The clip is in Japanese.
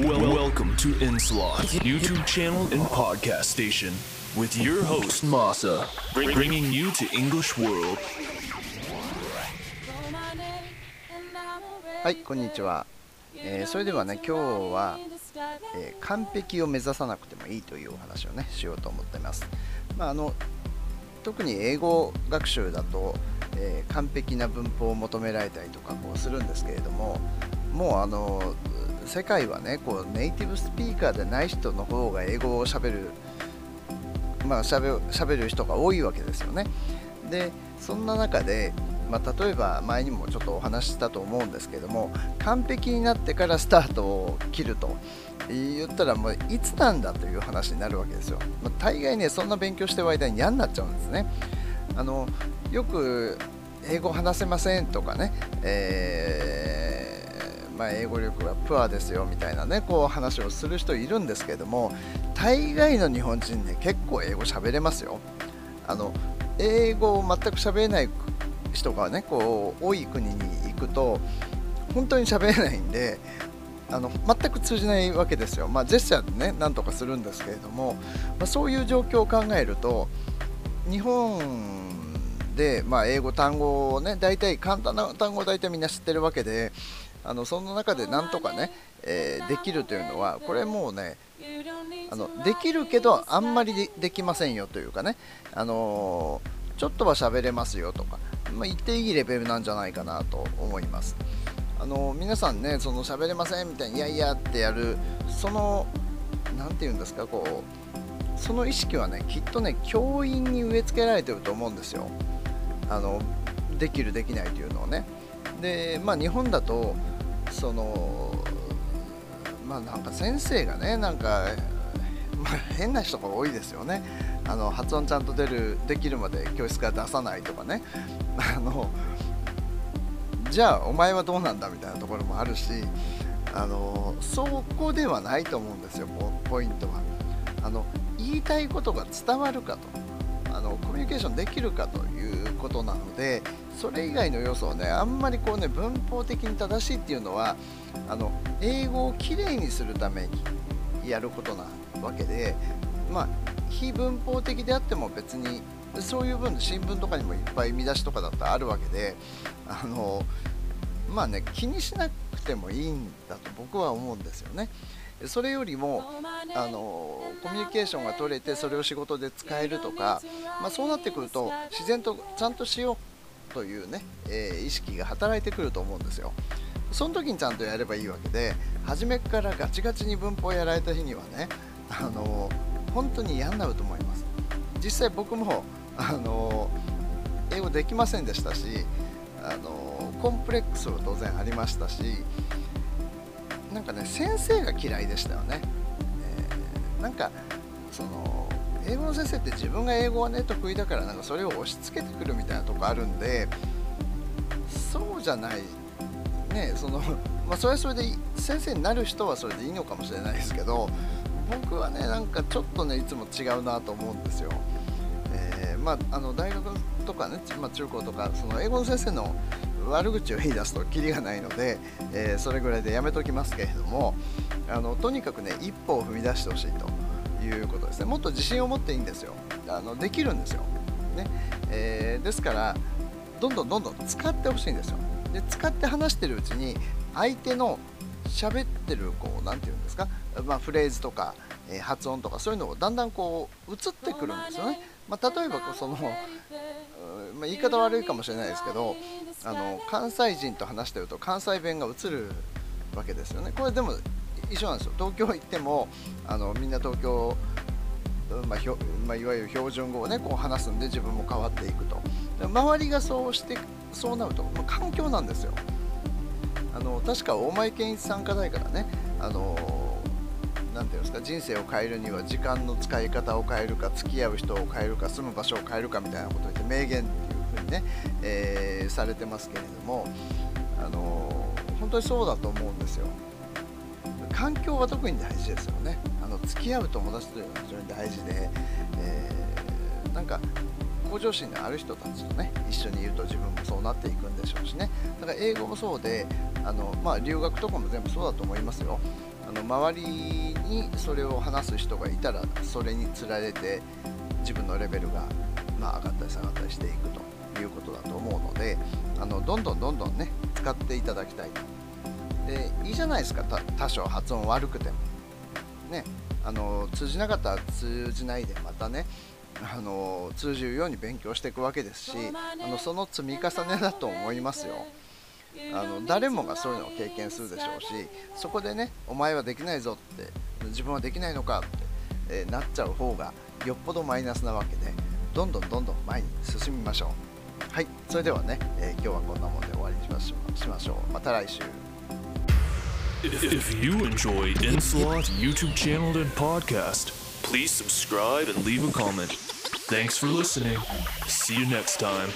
welcome to Inslot, YouTube channel and podcast station, with your host Masa, bringing you to English World. はい、こんにちは。えーそれではね、今日は、えー完璧を目指さなくてもいいというお話をね、しようと思っています。まあ、あの特に英語学習だと、えー完璧な文法を求められたりとかこうするんですけれども、もうあの世界はね、こうネイティブスピーカーでない人の方が英語をしゃべる、まあ、しゃべる人が多いわけですよね。で、そんな中で、まあ、例えば前にもちょっとお話ししたと思うんですけども完璧になってからスタートを切ると言ったらもういつなんだという話になるわけですよ、まあ、大概ねそんな勉強してる間に嫌になっちゃうんですねあのよく英語話せませんとかね、えーまあ、英語力がプアですよみたいなねこう話をする人いるんですけども大概の日本人ね結構英語喋れますよ。あの英語を全く喋れない人がねこう多い国に行くと本当に喋れないんであの全く通じないわけですよ、まあ、ジェスチャーでねなんとかするんですけれども、まあ、そういう状況を考えると日本で、まあ、英語単語をね大体簡単な単語を大体みんな知ってるわけであのその中でなんとかね、えーできるというのはこれもうねあのできるけどあんまりできませんよというかね、あのーちょっとは喋れますよとか、まあ、言っていいレベルなんじゃないかなと思います。あのー皆さんね、その喋れませんみたいに、いやいやってやる、その、なんていうんですか、こう、その意識はね、きっとね、教員に植え付けられてると思うんですよ。あのできる、できないというのをね。で、まあ、日本だと、その、まあ、なんか先生がね、なんか、まあ、変な人が多いですよね。あの発音ちゃんと出るできるまで教室から出さないとかね。あのじゃあお前はどうなんだみたいなところもあるしあのそこではないと思うんですよポイントはあの言いたいことが伝わるかとあのコミュニケーションできるかということなのでそれ以外の要素をねあんまりこうね文法的に正しいっていうのはあの英語をきれいにするためにやることなわけでまあ非文法的であっても別にそういう分新聞とかにもいっぱい見出しとかだったらあるわけであのまあね気にしなくてもいいんだと僕は思うんですよね。それよりもあのコミュニケーションが取れてそれを仕事で使えるとか、まあ、そうなってくると自然とちゃんとしようというね、えー意識が働いてくると思うんですよ。その時にちゃんとやればいいわけで初めからガチガチに文法やられた日にはねあの本当に嫌になると思います。実際僕もあの英語できませんでしたしあのコンプレックスは当然ありましたしなんかね先生が嫌いでしたよね、えーなんかその英語の先生って自分が英語はね得意だからなんかそれを押し付けてくるみたいなとこあるんでそうじゃない。ねそのまあそれはそれで先生になる人はそれでいいのかもしれないですけど僕はねなんかちょっとねいつも違うなと思うんですよ。えーまあ、あの大学とかね、まあ、中高とかその英語の先生の悪口を言い出すとキリがないので、えーそれぐらいでやめときますけれどもあのとにかくね一歩を踏み出してほしいということですね。もっと自信を持っていいんですよ。あのできるんですよ、ね。えーですからどんどんどんどん使ってほしいんですよ。で使って話してるうちに相手の喋ってるこうなんていうんですか、まあ、フレーズとか、えー発音とかそういうのをだんだんこう映ってくるんですよね、まあ、例えばその、まあ、言い方悪いかもしれないですけどあの関西人と話してると関西弁が映るわけですよね。これでも一緒なんですよ。東京行ってもあのみんな東京まあひょまあ、いわゆる標準語をねこう話すんで自分も変わっていくと。周りがそうしてそうなると、まあ環境なんですよ。あの確か大前健一さん課題からねあのなんていうんですか人生を変えるには時間の使い方を変えるか付き合う人を変えるか住む場所を変えるかみたいなことを言って名言ね、えーされてますけれどもあの本当にそうだと思うんですよ。環境は特に大事ですよね。あの付き合う友達というのは非常に大事で、えーなんか向上心のある人たちとね一緒にいると自分もそうなっていくんでしょうしね。だから英語もそうであの、まあ、留学とかも全部そうだと思いますよ。あの周りにそれを話す人がいたらそれにつられて自分のレベルが、まあ、上がったり下がったりしていくと。いうことだと思うのであのどんどんどんどんね使っていただきたい。でいいじゃないですか多少発音悪くても。ねあの通じなかったら通じないでまたねあの通じるように勉強していくわけですしあのその積み重ねだと思いますよ。あの誰もがそういうのを経験するでしょうしそこでねお前はできないぞって自分はできないのかって、えー、なっちゃう方がよっぽどマイナスなわけでどんどんどんどん前に進みましょう。はいそれではね、えー、今日はこんなもんで終わりにしましょうしましょうまた来週 If you enjoy InSlot's YouTube channel and podcast, please subscribe and leave a comment. Thanks for listening. See you next time.